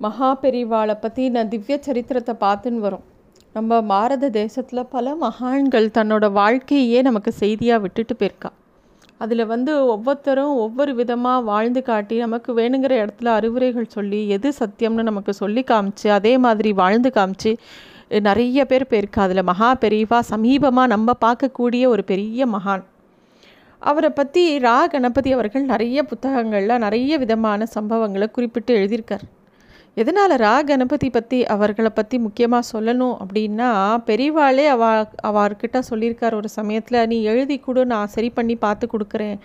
மகா பெரிவாளை நான் திவ்ய சரித்திரத்தை பார்த்துன்னு வரோம். நம்ம பாரத தேசத்தில் பல மகான்கள் தன்னோட வாழ்க்கையே நமக்கு செய்தியாக விட்டுட்டு போயிருக்கா. அதில் வந்து ஒவ்வொருத்தரும் ஒவ்வொரு விதமாக வாழ்ந்து காட்டி நமக்கு வேணுங்கிற இடத்துல அறிவுரைகள் சொல்லி எது சத்தியம்னு நமக்கு சொல்லி காமிச்சு அதே மாதிரி வாழ்ந்து காமிச்சு நிறைய பேர் போயிருக்கா. அதில் மகா பெரியவா சமீபமாக நம்ம பார்க்கக்கூடிய ஒரு பெரிய மகான். அவரை பற்றி ரா கணபதி அவர்கள் நிறைய புத்தகங்களில் நிறைய விதமான சம்பவங்களை குறிப்பிட்டு எழுதியிருக்கார். எதனால் ரா கணபதி பற்றி அவர்களை பற்றி முக்கியமாக சொல்லணும் அப்படின்னா பெரியவாளே அவ அவர்கிட்ட சொல்லியிருக்கார் ஒரு சமயத்தில் நீ எழுதி கொடு நான் சரி பண்ணி பார்த்து கொடுக்குறேன்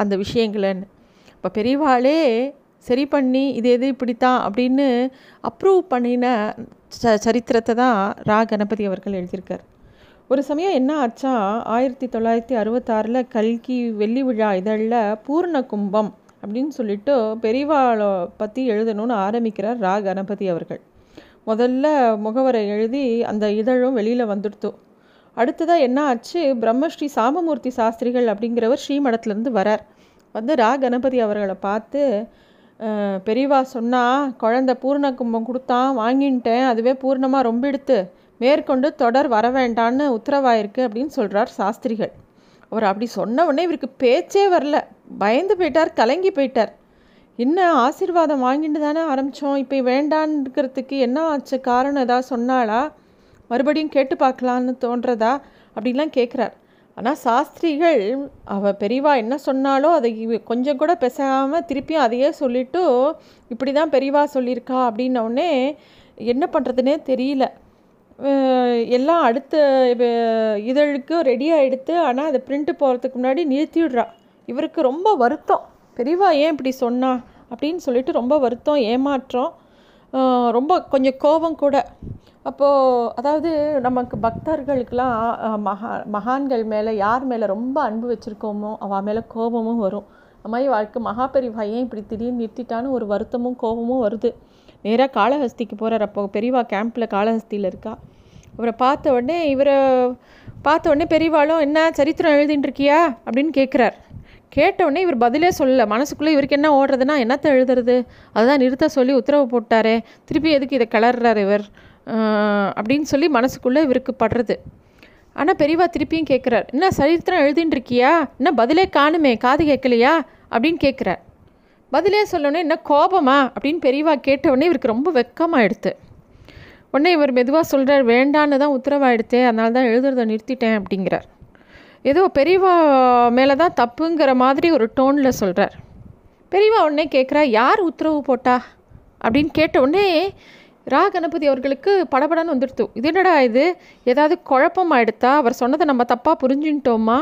அந்த விஷயங்களன்னு. இப்போ பெரியவாளே சரி பண்ணி இது எது இப்படித்தான்? அப்படின்னு அப்ரூவ் பண்ணின ச சரித்திரத்தை தான் ரா கணபதி அவர்கள் எழுதியிருக்கார். ஒரு சமயம் என்ன ஆச்சா ஆயிரத்தி தொள்ளாயிரத்தி அறுபத்தாறில் கல்கி வெள்ளி விழா இதழில் பூர்ண கும்பம் அப்படின்னு சொல்லிட்டு பெரியவாளை பற்றி எழுதணும்னு ஆரம்பிக்கிறார் ரா கணபதி அவர்கள். முதல்ல முகவரை எழுதி அந்த இதழும் வெளியில் வந்துடுத்து. அடுத்ததாக என்ன ஆச்சு? பிரம்மஸ்ரீ சாமமூர்த்தி சாஸ்திரிகள் அப்படிங்கிறவர் ஸ்ரீமடத்துலேருந்து வரார். வந்து ரா கணபதி அவர்களை பார்த்து பெரியவா சொன்னால் குழந்த பூர்ண கும்பம் கொடுத்தான் வாங்கின்ட்டேன் அதுவே பூர்ணமாக ரொம்ப எடுத்து மேற்கொண்டு தொடர் வர வேண்டான்னு உத்தரவாயிருக்கு அப்படின்னு சொல்கிறார் சாஸ்திரிகள். அவர் அப்படி சொன்ன உடனே இவருக்கு பேச்சே வரல. பயந்து போயிட்டார் கலங்கி போயிட்டார். என்ன ஆசீர்வாதம் வாங்கிட்டு தானே ஆரம்பித்தோம் இப்போ வேண்டான்ங்கிறதுக்கு என்ன ஆச்சு? காரணம் ஏதாவது சொன்னாளா? மறுபடியும் கேட்டு பார்க்கலான்னு தோன்றதா? அப்படின்லாம் கேட்குறார் ஆனால் சாஸ்திரிகள் அவள் பெரியவா என்ன சொன்னாலோ அதை கொஞ்சம் கூட பெசாமல் திருப்பியும் அதையே சொல்லிவிட்டு இப்படி தான் பெரியவா சொல்லியிருக்கா அப்படின்னோடனே என்ன பண்ணுறதுனே தெரியல. எல்லாம் அடுத்த இதழுக்கு ரெடியாக எடுத்து ஆனால் அதை பிரிண்ட்டு போகிறதுக்கு முன்னாடி நிறுத்தி விடுறா. இவருக்கு ரொம்ப வருத்தம். பெரியவா ஏன் இப்படி சொன்னா? அப்படின்னு சொல்லிட்டு ரொம்ப வருத்தம் ஏமாற்றம் ரொம்ப கொஞ்சம் கோபம் கூட. அப்போது அதாவது நமக்கு பக்தர்களுக்கெல்லாம் மகா மகான்கள் மேலே யார் மேலே ரொம்ப அன்பு வச்சுருக்கோமோ அவள் மேலே கோபமும் வரும். அந்த மாதிரி வாழ்க்கை மகாபெரிவா ஏன் இப்படி திடீர்னு நிறுத்திட்டான்னு ஒரு வருத்தமும் கோபமும் வருது. நேராக காளஹஸ்திக்கு போகிறார் அப்போ பெரியவா கேம்பில் காளஹஸ்தியில் இருக்கா? இவரை பார்த்த உடனே இவரை பார்த்த உடனே பெரியவாளும் என்ன சரித்திரம் எழுதின்னு இருக்கியா அப்படின்னு கேட்குறார். கேட்டவுடனே இவர் பதிலே சொல்லலை. மனசுக்குள்ளே இவருக்கு என்ன ஓடுறதுன்னா என்னத்தை எழுதுறது? அதுதான் நிறுத்த சொல்லி உத்தரவு போட்டாரே. திருப்பி எதுக்கு இதை கிளறார் இவர்? அப்படின்னு சொல்லி மனசுக்குள்ளே இவருக்கு படுறது. ஆனால் பெரியவா திருப்பியும் கேட்குறார். என்ன சரித்திரம் எழுதின்னு இருக்கியா என்ன பதிலே காணுமே காது கேட்கலையா? அப்படின்னு கேட்குறார். பதிலே சொல்லணுன்னே என்ன கோபமா? அப்படின்னு பெரியவா கேட்டவுடனே இவருக்கு ரொம்ப வெக்கமாக எடுத்து உடனே இவர் மெதுவாக சொல்கிறார் வேண்டான்னு தான் உத்தரவாயிடுத்தே அதனால தான் எழுதுறதை நிறுத்திட்டேன் அப்படிங்கிறார். ஏதோ பெரியவா மேலே தான் தப்புங்கிற மாதிரி ஒரு டோனில் சொல்கிறார் பெரியவா உடனே கேட்குறா யார் உத்தரவு போட்டா? அப்படின்னு கேட்ட உடனே ரா கணபதி அவர்களுக்கு படபடன்னு வந்துடுத்து. இது என்னடா இது? ஏதாவது குழப்பம் ஆயிடுத்தா? அவர் சொன்னதை நம்ம தப்பாக புரிஞ்சுட்டோமா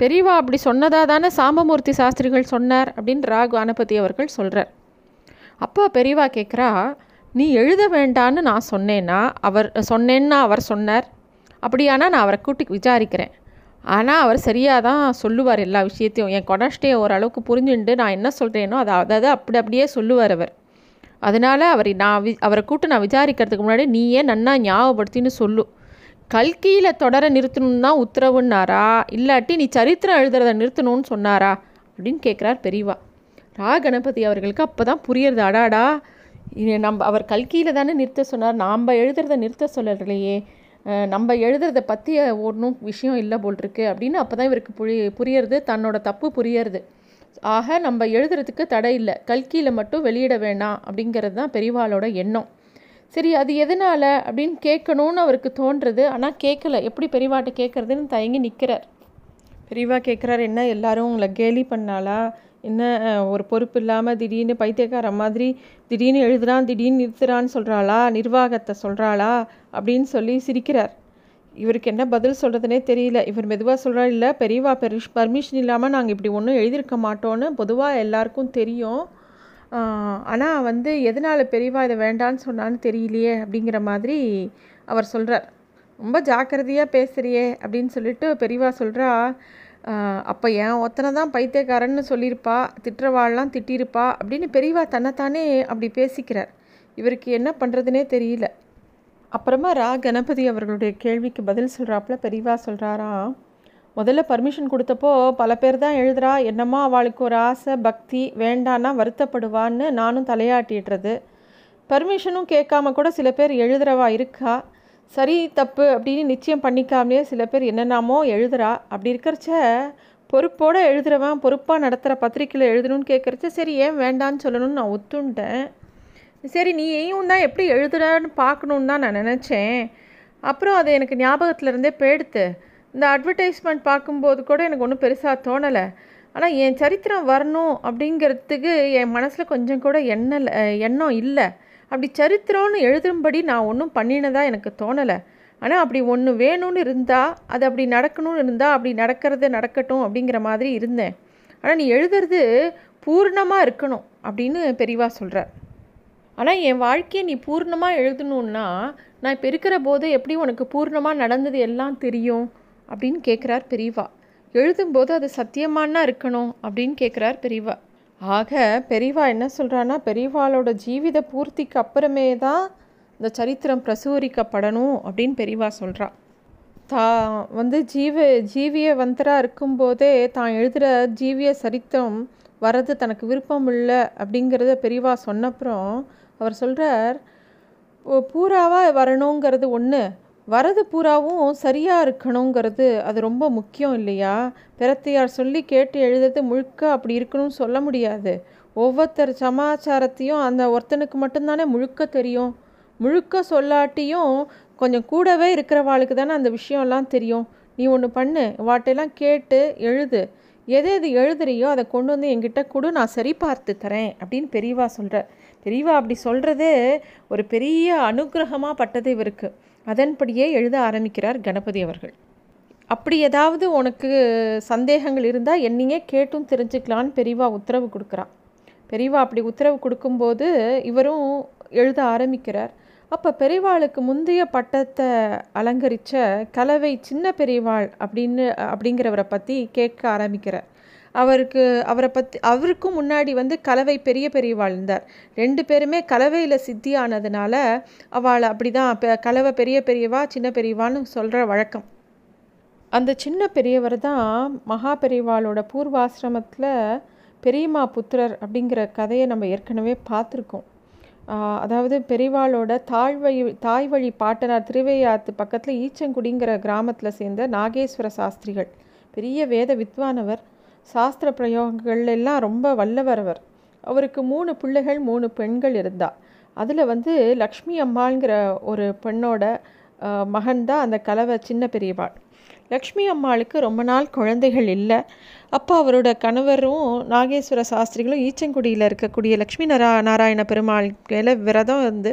பெரியவா அப்படி சொன்னதா தானே சாம்பமூர்த்தி சாஸ்திரிகள் சொன்னார்? அப்படின்னு ரா கணபதி அவர்கள் சொல்கிறார் அப்போ பெரியவா கேட்குறா நீ எழுத வேண்டான்னு நான் சொன்னேன்னா அவர் சொன்னேன்னா அவர் சொன்னார். அப்படியானா நான் அவரை கூட்டி விசாரிக்கிறேன். ஆனால் அவர் சரியாக தான் சொல்லுவார் எல்லா விஷயத்தையும். என் கொடஷ்டையை ஓரளவுக்கு புரிஞ்சுண்டு நான் என்ன சொல்கிறேனோ அதை அதாவது அப்படி அப்படியே சொல்லுவார் அவர். அதனால் அவர் நான் வி அவரை கூட்டு நான் விசாரிக்கிறதுக்கு முன்னாடி நீ ஏன் நன்னா ஞாபகப்படுத்தின்னு சொல்லு. கல்கியில் தொடர நிறுத்தணும்னு தான் உத்தரவுன்னாரா? இல்லாட்டி நீ சரித்திரம் எழுதுறதை நிறுத்தணும்னு சொன்னாரா? அப்படின்னு கேட்குறார் பெரியவா. ரா கணபதி அவர்களுக்கு அப்போ தான் புரியுறது. அடாடா! நம்ம அவர் கல்கியில் தானே நிறுத்த சொன்னார். நாம் எழுதுறத நிறுத்த சொல்லலையே. நம்ம எழுதுறத பற்றி ஒன்றும் விஷயம் இல்லை போல் இருக்கு அப்படின்னு அப்போ தான் இவருக்கு புரி புரியறது தன்னோட தப்பு புரியறது. ஆக நம்ம எழுதுறதுக்கு தடை இல்லை. கல்கியில் மட்டும் வெளியிட வேணாம் அப்படிங்கிறது தான் பெரியவாளோட எண்ணம். சரி அது எதனால் அப்படின்னு கேட்கணும்னு அவருக்கு தோன்றுறது ஆனால் கேட்கல. எப்படி பெரியவாட்ட கேட்குறதுன்னு தயங்கி நிற்கிறார் பெரியவா கேட்குறாரு என்ன எல்லாரும் உங்களை கேலி பண்ணாலா என்ன ஒரு பொறுப்பு இல்லாமல் திடீர்னு பைத்தியக்கார மாதிரி திடீர்னு எழுதுறான் திடீர்னு நிறுத்துறான்னு சொல்கிறாளா நிர்வாகத்தை சொல்கிறாளா அப்படின்னு சொல்லி சிரிக்கிறார். இவருக்கு என்ன பதில் சொல்கிறதுனே தெரியல. இவர் மெதுவாக சொல்கிறார் இல்லை பெரியவா பெரிஷ் பர்மிஷன் இல்லாமல் நாங்கள் இப்படி ஒன்றும் எழுதியிருக்க மாட்டோன்னு பொதுவாக எல்லாருக்கும் தெரியும். ஆனால் வந்து எதனால் பெரியவா இதை வேண்டான்னு சொன்னான்னு தெரியலையே அப்படிங்கிற மாதிரி அவர் சொல்கிறார் ரொம்ப ஜாக்கிரதையாக பேசுகிறியே அப்படின்னு சொல்லிட்டு பெரியவா சொல்கிறா அப்போ என் ஒத்தனை தான் பைத்தியக்காரன்னு சொல்லியிருப்பா திட்டுறவாள்லாம் திட்டியிருப்பா அப்படின்னு பெரியவா தன்னைத்தானே அப்படி பேசிக்கிறார். இவருக்கு என்ன பண்ணுறதுனே தெரியல. அப்புறமா ரா கணபதி அவர்களுடைய கேள்விக்கு பதில் சொல்கிறாப்புல பெரியவா சொல்கிறாராம் முதல்ல பர்மிஷன் கொடுத்தப்போ பல பேர் தான் எழுதுறா என்னம்மா அவளுக்கு ஒரு ஆசை பக்தி வேண்டான்னா வருத்தப்படுவான்னு நானும் தலையாட்டிடுறது. பர்மிஷனும் கேட்காம கூட சில பேர் எழுதுறவா இருக்கா சரி தப்பு அப்படின்னு நிச்சயம் பண்ணிக்காமலே சில பேர் என்னென்னாமோ எழுதுறா. அப்படி இருக்கிறச்ச பொறுப்போடு எழுதுறவன் பொறுப்பாக நடத்துகிற பத்திரிக்கையில் எழுதணும்னு கேட்குறச்ச சரி ஏன் வேண்டான்னு சொல்லணும்னு நான் ஒத்துண்டேன். சரி நீ ஏயும் தான் எப்படி எழுதுறன்னு பார்க்கணுன்னு தான் நான் நினச்சேன். அப்புறம் அது எனக்கு ஞாபகத்தில் இருந்தே போயிடுத்து. இந்த அட்வர்டைஸ்மெண்ட் பார்க்கும்போது கூட எனக்கு ஒன்றும் பெருசாக தோணலை. ஆனால் என் சரித்திரம் வரணும் அப்படிங்கிறதுக்கு என் மனசில் கொஞ்சம் கூட எண்ணல் எண்ணம் இல்லை. அப்படி சரித்திரம்னு எழுதும்படி நான் ஒன்றும் பண்ணினதா எனக்கு தோணலை. ஆனால் அப்படி ஒன்று வேணும்னு இருந்தால் அது அப்படி நடக்கணும்னு இருந்தால் அப்படி நடக்கிறது நடக்கட்டும் அப்படிங்கிற மாதிரி இருந்தேன். ஆனால் நீ எழுதுறது பூர்ணமாக இருக்கணும் அப்படின்னு பெரியவா சொல்கிறார் ஆனால் என் வாழ்க்கையை நீ பூர்ணமாக எழுதணுன்னா நான் இப்போ இருக்கிற போது எப்படி உனக்கு பூர்ணமாக நடந்தது எல்லாம் தெரியும் அப்படின்னு கேட்குறார் பெரியவா எழுதும்போது அது சத்தியமானா இருக்கணும் அப்படின்னு கேட்குறார் பெரியவா ஆக பெரியவா என்ன சொல்கிறான்னா பெரியவாளோட ஜீவித பூர்த்திக்கு அப்புறமே தான் இந்த சரித்திரம் பிரசுரிக்கப்படணும் அப்படின்னு பெரியவா சொல்கிறா தான் வந்து ஜீவ ஜீவிய வந்தராக இருக்கும்போதே தான் எழுதுகிற ஜீவிய சரித்திரம் வர்றது தனக்கு விருப்பம் இல்லை அப்படிங்கிறத பெரியவா சொன்னப்புறம் அவர் சொல்கிறார் பூராவாக வரணுங்கிறது ஒன்று வரது பூராவும் சரியாக இருக்கணுங்கிறது அது ரொம்ப முக்கியம் இல்லையா? பிறத்தையார் சொல்லி கேட்டு எழுதுறது முழுக்க அப்படி இருக்கணும்னு சொல்ல முடியாது. ஒவ்வொருத்தர் சமாச்சாரத்தையும் அந்த ஒருத்தனுக்கு மட்டும்தானே முழுக்க தெரியும். முழுக்க சொல்லாட்டியும் கொஞ்சம் கூடவே இருக்கிறவாளுக்கு தானே அந்த விஷயம்லாம் தெரியும். நீ ஒன்று பண்ணு வாட்டையெல்லாம் கேட்டு எழுது. எது எது எழுதுறியோ அதை கொண்டு வந்து என்கிட்ட கொடு நான் சரி பார்த்து தரேன் அப்படின்னு பெரியவா சொல்கிற பெரியவா அப்படி சொல்கிறதே ஒரு பெரிய அனுகிரகமாக பட்டது இவருக்கு. அதன்படியே எழுத ஆரம்பிக்கிறார் கணபதி அவர்கள். அப்படி ஏதாவது உனக்கு சந்தேகங்கள் இருந்தால் என்னையே கேட்டும் தெரிஞ்சுக்கலான்னு பெரியவா உத்தரவு கொடுக்குறா. பெரியவா அப்படி உத்தரவு கொடுக்கும்போது இவரும் எழுத ஆரம்பிக்கிறார். அப்போ பெரியவாளுக்கு முந்தைய பட்டத்தை அலங்கரித்த கலவை சின்ன பெரியவாள் அப்படின்னு அப்படிங்கிறவரை பற்றி கேட்க ஆரம்பிக்கிறார். அவருக்கு அவரை பற்றி அவருக்கும் முன்னாடி வந்து கலவை பெரிய பெரியவாள் இருந்தார். ரெண்டு பேருமே கலவையில் சித்தி ஆனதுனால அவளை அப்படி தான் கலவை பெரிய பெரியவா சின்ன பெரியவான்னு சொல்கிற வழக்கம். அந்த சின்ன பெரியவர் தான் மகா பெரியவாளோட பூர்வாசிரமத்தில் பெரியம்மா புத்திரர் அப்படிங்கிற கதையை நம்ம ஏற்கனவே பார்த்துருக்கோம். அதாவது பெரியவாளோட தாழ்வழி தாய் வழி பாட்டனார் திருவையாத்து பக்கத்தில் ஈச்சங்குடிங்கிற கிராமத்தில் சேர்ந்த நாகேஸ்வர சாஸ்திரிகள். பெரிய வேத வித்வானவர் சாஸ்திர பிரயோகங்கள் எல்லாம் ரொம்ப வல்லவரவர். அவருக்கு மூணு பிள்ளைகள் மூணு பெண்கள் இருந்தா. அதில் வந்து லக்ஷ்மி அம்மாளுங்கிற ஒரு பெண்ணோட மகன் தான் அந்த கலவை சின்ன பெரியவாள். லக்ஷ்மி அம்மாளுக்கு ரொம்ப நாள் குழந்தைகள் இல்லை. அப்போ அவரோட கணவரும் நாகேஸ்வர சாஸ்திரிகளும் ஈச்சங்குடியில் இருக்கக்கூடிய லக்ஷ்மி நரா நாராயண பெருமாள் மேலே விரதம் வந்து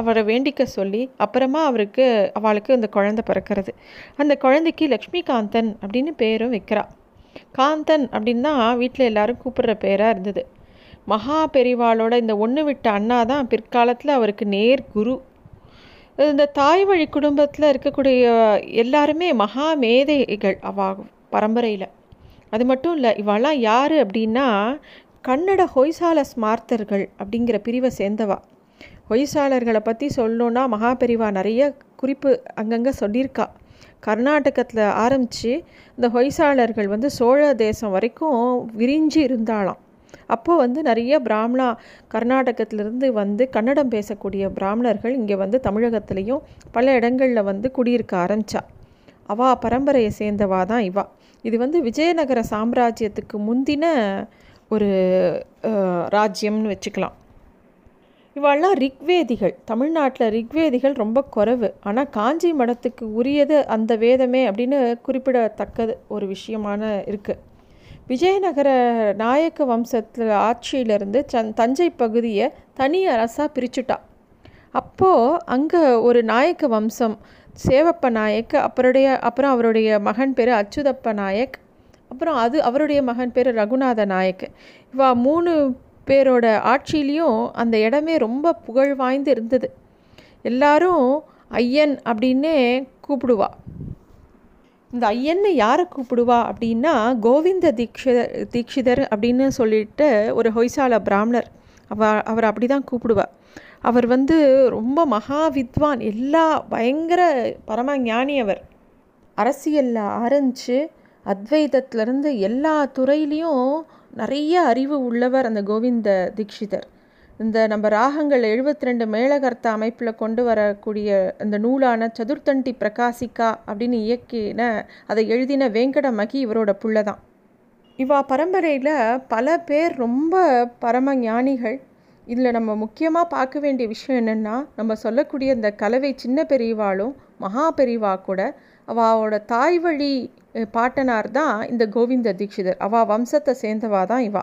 அவரை வேண்டிக்க சொல்லி அப்புறமா அவருக்கு அவளுக்கு அந்த குழந்தை பிறக்கிறது. அந்த குழந்தைக்கு லக்ஷ்மிகாந்தன் அப்படின்னு பேரும் வைக்கிறா. காந்தன் அப்படின்னா வீட்டில் எல்லாரும் கூப்பிடுற பேராக இருந்தது. மகா பெரிவாளோட இந்த ஒன்று விட்ட அண்ணா தான் பிற்காலத்தில் அவருக்கு நேர் குரு. இந்த தாய் வழி குடும்பத்தில் இருக்கக்கூடிய எல்லாருமே மகா மேதைகள் அவ பரம்பரையில். அது மட்டும் இல்லை இவெல்லாம் யார் அப்படின்னா கன்னட ஹொய்சால ஸ்மார்த்தர்கள் அப்படிங்கிற பிரிவை சேர்ந்தவா. ஹொய்சாளர்களை பற்றி சொல்லணுன்னா மகாபெரிவா நிறைய குறிப்பு அங்கங்கே சொல்லியிருக்கா. கர்நாடகத்தில் ஆரம்பித்து இந்த ஹொய்சாளர்கள் வந்து சோழ தேசம் வரைக்கும் விரிஞ்சு இருந்தாலாம் அப்போது வந்து நிறைய பிராமணா கர்நாடகத்திலிருந்து வந்து கன்னடம் பேசக்கூடிய பிராமணர்கள் இங்கே வந்து தமிழகத்துலேயும் பல இடங்களில் வந்து குடியிருக்க ஆரம்பித்தா அவா பரம்பரையை சேர்ந்தவா தான் இவா. இது வந்து விஜயநகர சாம்ராஜ்யத்துக்கு முந்தின ஒரு ராஜ்யம்னு வச்சுக்கலாம். இவாள்லாம் ரிக்வேதிகள். தமிழ்நாட்டில் ரிக்வேதிகள் ரொம்ப குறைவு. ஆனால் காஞ்சி மடத்துக்கு உரியது அந்த வேதமே அப்படின்னு குறிப்பிடத்தக்கது ஒரு விஷயமான இருக்குது விஜயநகர நாயக்க வம்சத்தில் ஆட்சியிலிருந்து சந் தஞ்சை பகுதியை தனி அரசாக பிரிச்சுட்டா. அப்போது அங்கே ஒரு நாயக்க வம்சம் சேவப்ப நாயக் அப்புறடைய அப்புறம் அவருடைய மகன் பேர் அச்சுதப்ப நாயக் அப்புறம் அது அவருடைய மகன் பேர் ரகுநாத நாயக். இவா மூணு பேரோட ஆட்சியிலையும் அந்த இடமே ரொம்ப புகழ் வாய்ந்து இருந்தது. எல்லாரும் ஐயன் அப்படின்னே கூப்பிடுவா. இந்த ஐயன்னு யாரை கூப்பிடுவா அப்படின்னா கோவிந்த தீக்ஷிதர் தீக்ஷிதர் அப்படின்னு சொல்லிட்டு ஒரு ஹொய்சால பிராமணர். அவ அவர் அப்படி தான் கூப்பிடுவா. அவர் வந்து ரொம்ப மகா வித்வான் எல்லா பயங்கர பரம ஞானி அவர். அரசியலில் ஆரம்பித்து அத்வைதத்துலேருந்து எல்லா துறையிலையும் நிறைய அறிவு உள்ளவர் அந்த கோவிந்த தீக்ஷிதர் இந்த நம்ம ராகங்கள் எழுபத்தி ரெண்டு மேலகர்த்த அமைப்பில் கொண்டு வரக்கூடிய இந்த நூலான சதுர்த்தண்டி பிரகாசிக்கா அப்படின்னு இயக்கின அதை எழுதின வேங்கட மகி இவரோட புள்ள தான். இவா பரம்பரையில் பல பேர் ரொம்ப பரம ஞானிகள். இதில் நம்ம முக்கியமாக பார்க்க வேண்டிய விஷயம் என்னென்னா நம்ம சொல்லக்கூடிய இந்த கலவை சின்ன பெரியவாளும் மகா பெரியவா கூட அவளோட தாய் வழி பாட்டனார் தான் இந்த கோவிந்த தீட்சிதர். அவள் வம்சத்தை சேர்ந்தவா தான் இவா.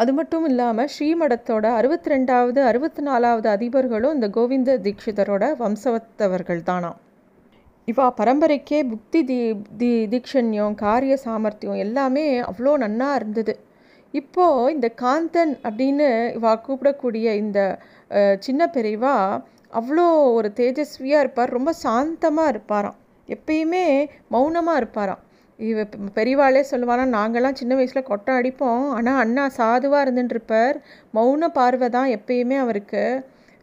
அது மட்டும் இல்லாமல் ஸ்ரீமடத்தோட அறுபத்தி ரெண்டாவது அறுபத்தி நாலாவது அதிபர்களும் இந்த கோவிந்த தீட்சிதரோட வம்சவத்தவர்கள் தானாம் இவா பரம்பரைக்கே புக்தி தி தி தீக்ஷண்யம் காரிய சாமர்த்தியம் எல்லாமே அவ்வளோ நன்னா இருந்தது. இப்போது இந்த காந்தன் அப்படின்னு இவா கூப்பிடக்கூடிய இந்த சின்ன பெரியவா அவ்வளோ ஒரு தேஜஸ்வியாக இருப்பார். ரொம்ப சாந்தமாக இருப்பாராம். எப்பயுமே மௌனமாக இருப்பாராம். இவ பெரியவாளே சொல்லுவானா நாங்கள்லாம் சின்ன வயசில் கொட்டை அடிப்போம். ஆனால் அண்ணா சாதுவாக இருந்துட்டுருப்பார் மௌன பார்வை தான் எப்பயுமே அவருக்கு.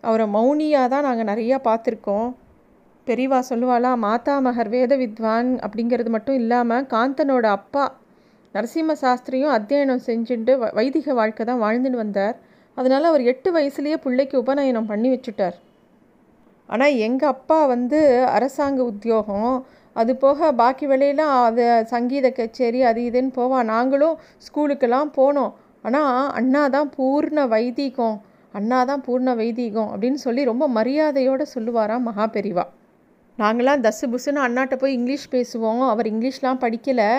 அவரை மௌனியாக தான் நாங்கள் நிறையா பார்த்துருக்கோம். பெரியவா சொல்லுவாளா மாதா மகர் வேத வித்வான் அப்படிங்கிறது மட்டும் இல்லாமல் காந்தனோட அப்பா நரசிம்ம சாஸ்திரியும் அத்தியனம் செஞ்சுட்டு வைதிக வாழ்க்கை தான் வாழ்ந்துட்டு வந்தார். அதனால் அவர் எட்டு வயசுலேயே பிள்ளைக்கு உபநயனம் பண்ணி வச்சுட்டார். ஆனால் எங்கள் அப்பா வந்து அரசாங்க உத்தியோகம். அது போக பாக்கி வேலையெல்லாம் அது சங்கீத கச்சேரி அது இதுன்னு போவான் நாங்களும் ஸ்கூலுக்கெல்லாம் போனோம். ஆனால் அண்ணா தான் பூர்ண வைதீகம். அண்ணா தான் பூர்ண வைதீகம் அப்படின்னு சொல்லி ரொம்ப மரியாதையோடு சொல்லுவாராம் மகா பெரிவா நாங்களாம் தசு புசுன்னு அண்ணாட்ட போய் இங்கிலீஷ் பேசுவோம். அவர் இங்கிலீஷ்லாம் படிக்கலை.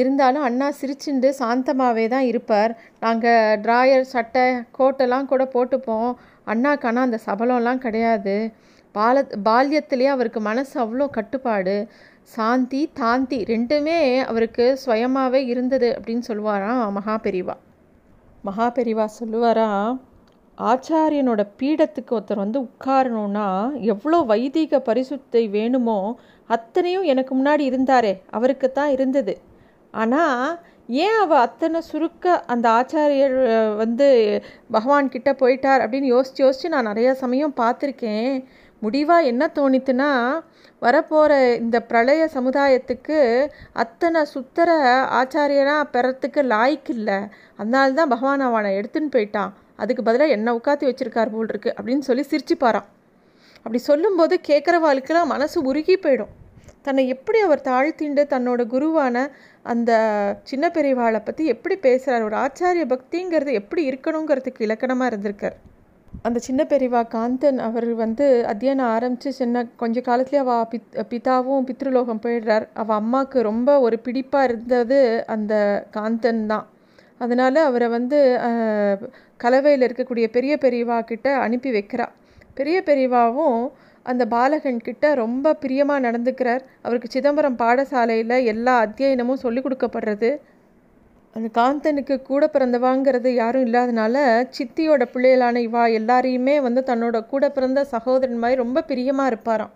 இருந்தாலும் அண்ணா சிரிச்சுண்டு சாந்தமாகவே தான் இருப்பார். நாங்கள் ட்ராயர் சட்டை கோட்டெல்லாம் கூட போட்டுப்போம். அண்ணாக்கானா அந்த சபலம்லாம் கிடையாது. பால பால்யத்திலே அவருக்கு மனசு அவ்வளோ கட்டுப்பாடு. சாந்தி தாந்தி ரெண்டுமே அவருக்கு சுயமாகவே இருந்தது அப்படின்னு சொல்லுவாராம் மகாபெரிவா மகாபெரிவா சொல்லுவாரா ஆச்சாரியனோட பீடத்துக்கு ஒருத்தர் வந்து உட்காரணும்னா எவ்வளோ வைதிக பரிசுத்தை வேணுமோ அத்தனையும் எனக்கு முன்னாடி இருந்தாரே அவருக்கு தான் இருந்தது. ஆனால் ஏன் அவள் அத்தனை சுருக்க அந்த ஆச்சாரியர் வந்து பகவான் கிட்ட போயிட்டார் அப்படின்னு யோசித்து யோசித்து நான் நிறையா சமயம் பார்த்துருக்கேன். முடிவாக என்ன தோணித்துன்னா வரப்போகிற இந்த பிரளய சமுதாயத்துக்கு அத்தனை சுத்தர ஆச்சாரியனாக பெறத்துக்கு லாய்க்கு இல்லை. அதனால தான் பகவான் அவனை எடுத்துன்னு போயிட்டான். அதுக்கு பதிலாக என்ன உட்காத்தி வச்சுருக்கார் போல் இருக்கு அப்படின்னு சொல்லி சிரிச்சுப்பாரான் அப்படி சொல்லும்போது கேட்குறவாளுக்கெல்லாம் மனசு உருகி போயிடும். தன்னை எப்படி அவர் தாழ்த்திண்டு தன்னோட குருவான அந்த சின்ன பெரியவாளை பற்றி எப்படி பேசுகிறார் ஒரு ஆச்சாரிய பக்திங்கிறது எப்படி இருக்கணுங்கிறதுக்கு இலக்கணமாக இருந்திருக்கார். அந்த சின்ன பெரியவா காந்தன் அவர் வந்து அத்தியனம் ஆரம்பித்து சின்ன கொஞ்ச காலத்துலேயே அவள் பித் பிதாவும் பித்ருலோகம் போயிடுறார். அவள் அம்மாவுக்கு ரொம்ப ஒரு பிடிப்பாக இருந்தது அந்த காந்தன் தான். அதனால் அவரை வந்து கலவையில் இருக்கக்கூடிய பெரிய பெரியவா கிட்ட அனுப்பி வைக்கிறா. பெரிய பெரியவாவும் அந்த பாலகன் கிட்ட ரொம்ப பிரியமாக நடந்துக்கிறார். அவருக்கு சிதம்பரம் பாடசாலையில் எல்லா அத்தியாயனமும் சொல்லிக் கொடுக்கப்படுறது. அந்த காந்தனுக்கு கூட பிறந்தவாங்கிறது யாரும் இல்லாதனால சித்தியோட பிள்ளைகளான இவா எல்லாரையுமே வந்து தன்னோட கூட பிறந்த சகோதரன் மாதிரி ரொம்ப பிரியமாக இருப்பாராம்.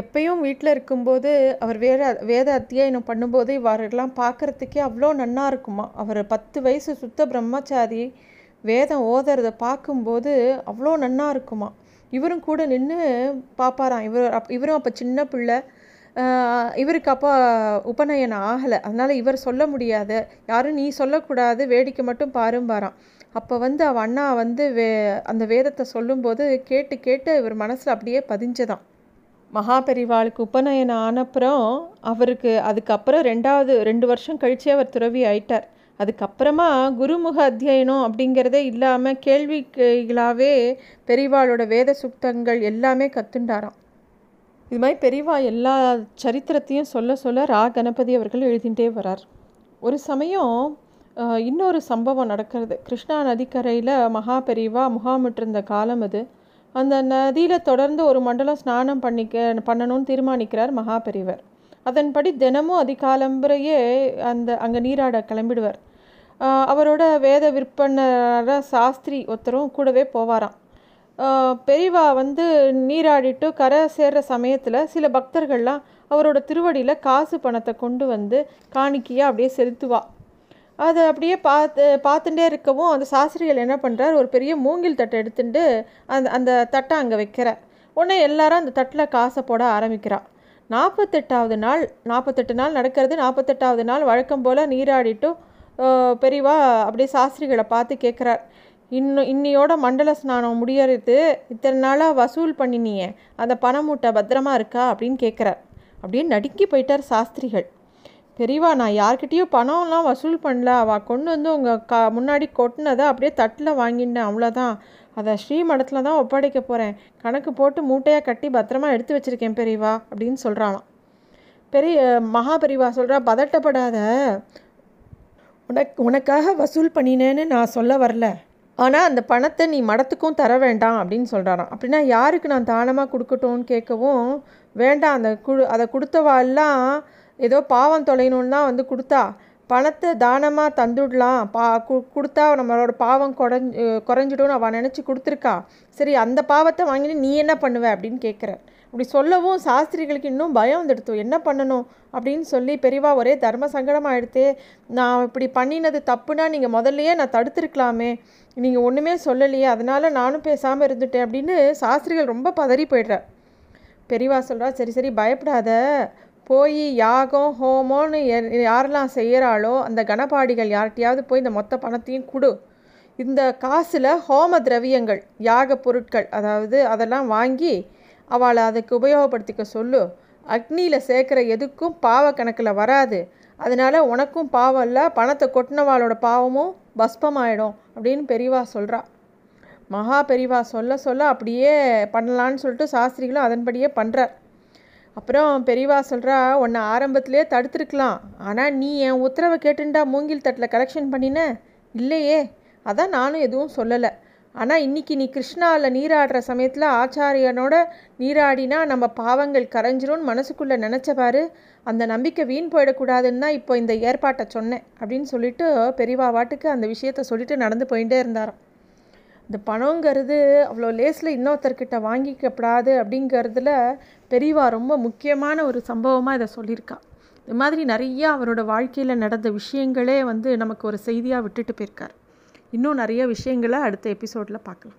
எப்பயும் வீட்டில் இருக்கும்போது அவர் வேற வேத அத்தியாயனம் பண்ணும்போது இவரெல்லாம் பார்க்குறதுக்கே அவ்வளோ நன்னா இருக்குமா. அவர் பத்து வயசு சுத்த பிரம்மச்சாரி வேதம் ஓதுறதை பார்க்கும்போது அவ்வளோ நன்னா இருக்குமா. இவரும் கூட நின்று பார்ப்பாராம் இவர் அப் இவரும் அப்போ சின்ன பிள்ளை. இவருக்கு அப்போ உபநயனம் ஆகலை. அதனால் இவர் சொல்ல முடியாது. யாரும் நீ சொல்லக்கூடாது வேடிக்கை மட்டும் பாரும்பாராம் அப்போ வந்து அவள் அண்ணா வந்து வே அந்த வேதத்தை சொல்லும்போது கேட்டு கேட்டு இவர் மனசில் அப்படியே பதிஞ்சதான் மகாபெரிவாளுக்கு உபநயனம் ஆனப்புறம் அவருக்கு அதுக்கப்புறம் ரெண்டாவது ரெண்டு வருஷம் கழிச்சே அவர் துறவி ஆயிட்டார். அதுக்கப்புறமா குருமுக அத்தியனம் அப்படிங்கிறதே இல்லாமல் கேள்விகளாகவே பெரிவாளோட வேத சுத்தங்கள் எல்லாமே கத்துண்டாராம். இது மாதிரி பெரியவா எல்லா சரித்திரத்தையும் சொல்ல சொல்ல ரா கணபதி அவர்கள் எழுதிட்டே வரார். ஒரு சமயம் இன்னொரு சம்பவம் நடக்கிறது. கிருஷ்ணா நதிக்கரையில் மகா பெரியவா முகாமிட்டிருந்த காலம் அது. அந்த நதியில் தொடர்ந்து ஒரு மண்டலம் ஸ்நானம் பண்ணிக்க பண்ணணும்னு தீர்மானிக்கிறார் மகா பெரியவர் அதன்படி தினமும் அதிகாலம்பரையே அந்த அங்கே நீராட கிளம்பிடுவார். அவரோட வேத விற்பனர் சாஸ்திரி ஒருத்தரும் கூடவே போவாராம். பெரியவா வந்து நீராடிட்டு கரை சேர்ற சமயத்தில் சில பக்தர்கள்லாம் அவரோட திருவடியில் காசு பணத்தை கொண்டு வந்து காணிக்கையாக அப்படியே செலுத்துவா. அதை அப்படியே பார்த்து பார்த்துட்டே இருக்கவும் அந்த சாஸ்திரிகள் என்ன பண்ணுறார் ஒரு பெரிய மூங்கில் தட்டை எடுத்துட்டு அந்த அந்த தட்டை அங்கே வைக்கிற. உடனே எல்லாரும் அந்த தட்டில் காசை போட ஆரம்பிக்கிறா. நாற்பத்தெட்டாவது நாள் நாற்பத்தெட்டு நாள் நடக்கிறது நாற்பத்தெட்டாவது நாள் வழக்கம் போல் நீராடிட்டும் பெரியவா அப்படியே சாஸ்திரிகளை பார்த்து கேட்குறார் இன்னும் இன்னையோட மண்டல ஸ்நானம் முடியறது இத்தனை நாளாக வசூல் பண்ணினியே. அந்த பண மூட்டை பத்திரமா இருக்கா அப்படின்னு கேட்குறார் அப்படியே நடுக்கி போயிட்டார் சாஸ்திரிகள். பெரியவா நான் யார்கிட்டேயும் பணம்லாம் வசூல் பண்ணல. அவள் கொண்டு வந்து உங்கள் க முன்னாடி கொட்டினதை அப்படியே தட்டில் வாங்கிட்டேன் அவ்வளோதான் அதை ஸ்ரீமடத்தில் தான் ஒப்படைக்க போகிறேன் கணக்கு போட்டு மூட்டையாக கட்டி பத்திரமா எடுத்து வச்சுருக்கேன் பெரியவா அப்படின்னு சொல்கிறாளாம் பெரிய மகாபெரிவா சொல்கிறா பதட்டப்படாத. உனக் உனக்காக வசூல் பண்ணினேன்னு நான் சொல்ல வரல. ஆனால் அந்த பணத்தை நீ மடத்துக்கும் தர வேண்டாம் அப்படின்னு சொல்கிறாராம் அப்படின்னா யாருக்கு நான் தானமாக கொடுக்கட்டும்னு கேட்கவும் வேண்டாம் அந்த குழு அதை கொடுத்தவாள்லாம் ஏதோ பாவம் தொலைணுன்னு தான் வந்து கொடுத்தா பணத்தை தானமாக தந்துடலாம். பா கு கொடுத்தா நம்மளோட பாவம் குறைஞ்சு குறைஞ்சிடும்னு அவள் நினச்சி கொடுத்துருக்கா. சரி அந்த பாவத்தை வாங்கிட்டு நீ என்ன பண்ணுவ அப்படின்னு கேட்குற அப்படி சொல்லவும் சாஸ்திரிகளுக்கு இன்னும் பயம் வந்துடுத்து. என்ன பண்ணணும்? அப்படின்னு சொல்லி பெரியவா ஒரே தர்ம சங்கடமாகிடுத்து நான் இப்படி பண்ணினது தப்புனா நீங்கள் முதல்லையே நான் தடுத்துருக்கலாமே. நீங்கள் ஒன்றுமே சொல்லலையே. அதனால் நானும் பேசாமல் இருந்துட்டேன். அப்படின்னு சாஸ்திரிகள் ரொம்ப பதறி போய்ட்ற பெரியவா சொல்கிறா சரி சரி பயப்படாத. போய் யாகம் ஹோமோன்னு யாரெல்லாம் செய்கிறாளோ அந்த கணபாடிகள் யார்கிட்டையாவது போய் இந்த மொத்த பணத்தையும் கொடு. இந்த காசில் ஹோம திரவியங்கள் யாக பொருட்கள் அதாவது அதெல்லாம் வாங்கி அவளை அதுக்கு உபயோகப்படுத்திக்க சொல்லு. அக்னியில் சேர்க்குற எதுக்கும் பாவ கணக்கில் வராது. அதனால் உனக்கும் பாவம் இல்லை பணத்தை கொட்டினவாளோட பாவமும் பஸ்பமாயிடும் அப்படின்னு பெரியவா சொல்கிறா மகா பெரியவா சொல்ல சொல்ல அப்படியே பண்ணலான்னு சொல்லிட்டு சாஸ்திரிகளும் அதன்படியே பண்ணுறார் அப்புறம் பெரியவா சொல்கிறா உன்னை ஆரம்பத்திலே தடுத்துருக்கலாம். ஆனால் நீ என் உத்தரவை கேட்டுண்டா மூங்கில் தட்டில் கலெக்ஷன் பண்ணின? இல்லையே. அதான் நானும் எதுவும் சொல்லலை. ஆனால் இன்றைக்கி நீ கிருஷ்ணாவில் நீராடுற சமயத்தில் ஆச்சாரியனோட நீராடினா நம்ம பாவங்கள் கரைஞ்சிரும்னு மனசுக்குள்ளே நினச்ச பாரு. அந்த நம்பிக்கை வீண் போயிடக்கூடாதுன்னு தான் இப்போ இந்த ஏற்பாட்டை சொன்னேன் அப்படின்னு சொல்லிட்டு பெரியவா வாட்டுக்கு அந்த விஷயத்த சொல்லிட்டு நடந்து போயிட்டே இருந்தாராம். இந்த பணங்கிறது அவ்வளோ லேஸில் இன்னொருத்தர்கிட்ட வாங்கிக்கப்படாது அப்படிங்கிறதுல பெரியவா ரொம்ப முக்கியமான ஒரு சம்பவமாக இதை சொல்லியிருக்கா. இது மாதிரி நிறையா அவரோட வாழ்க்கையில் நடந்த விஷயங்களே வந்து நமக்கு ஒரு செய்தியாக விட்டுட்டு போயிருக்கார். இன்னும் நிறைய விஷயங்களை அடுத்த எபிசோடில் பார்க்கலாம்.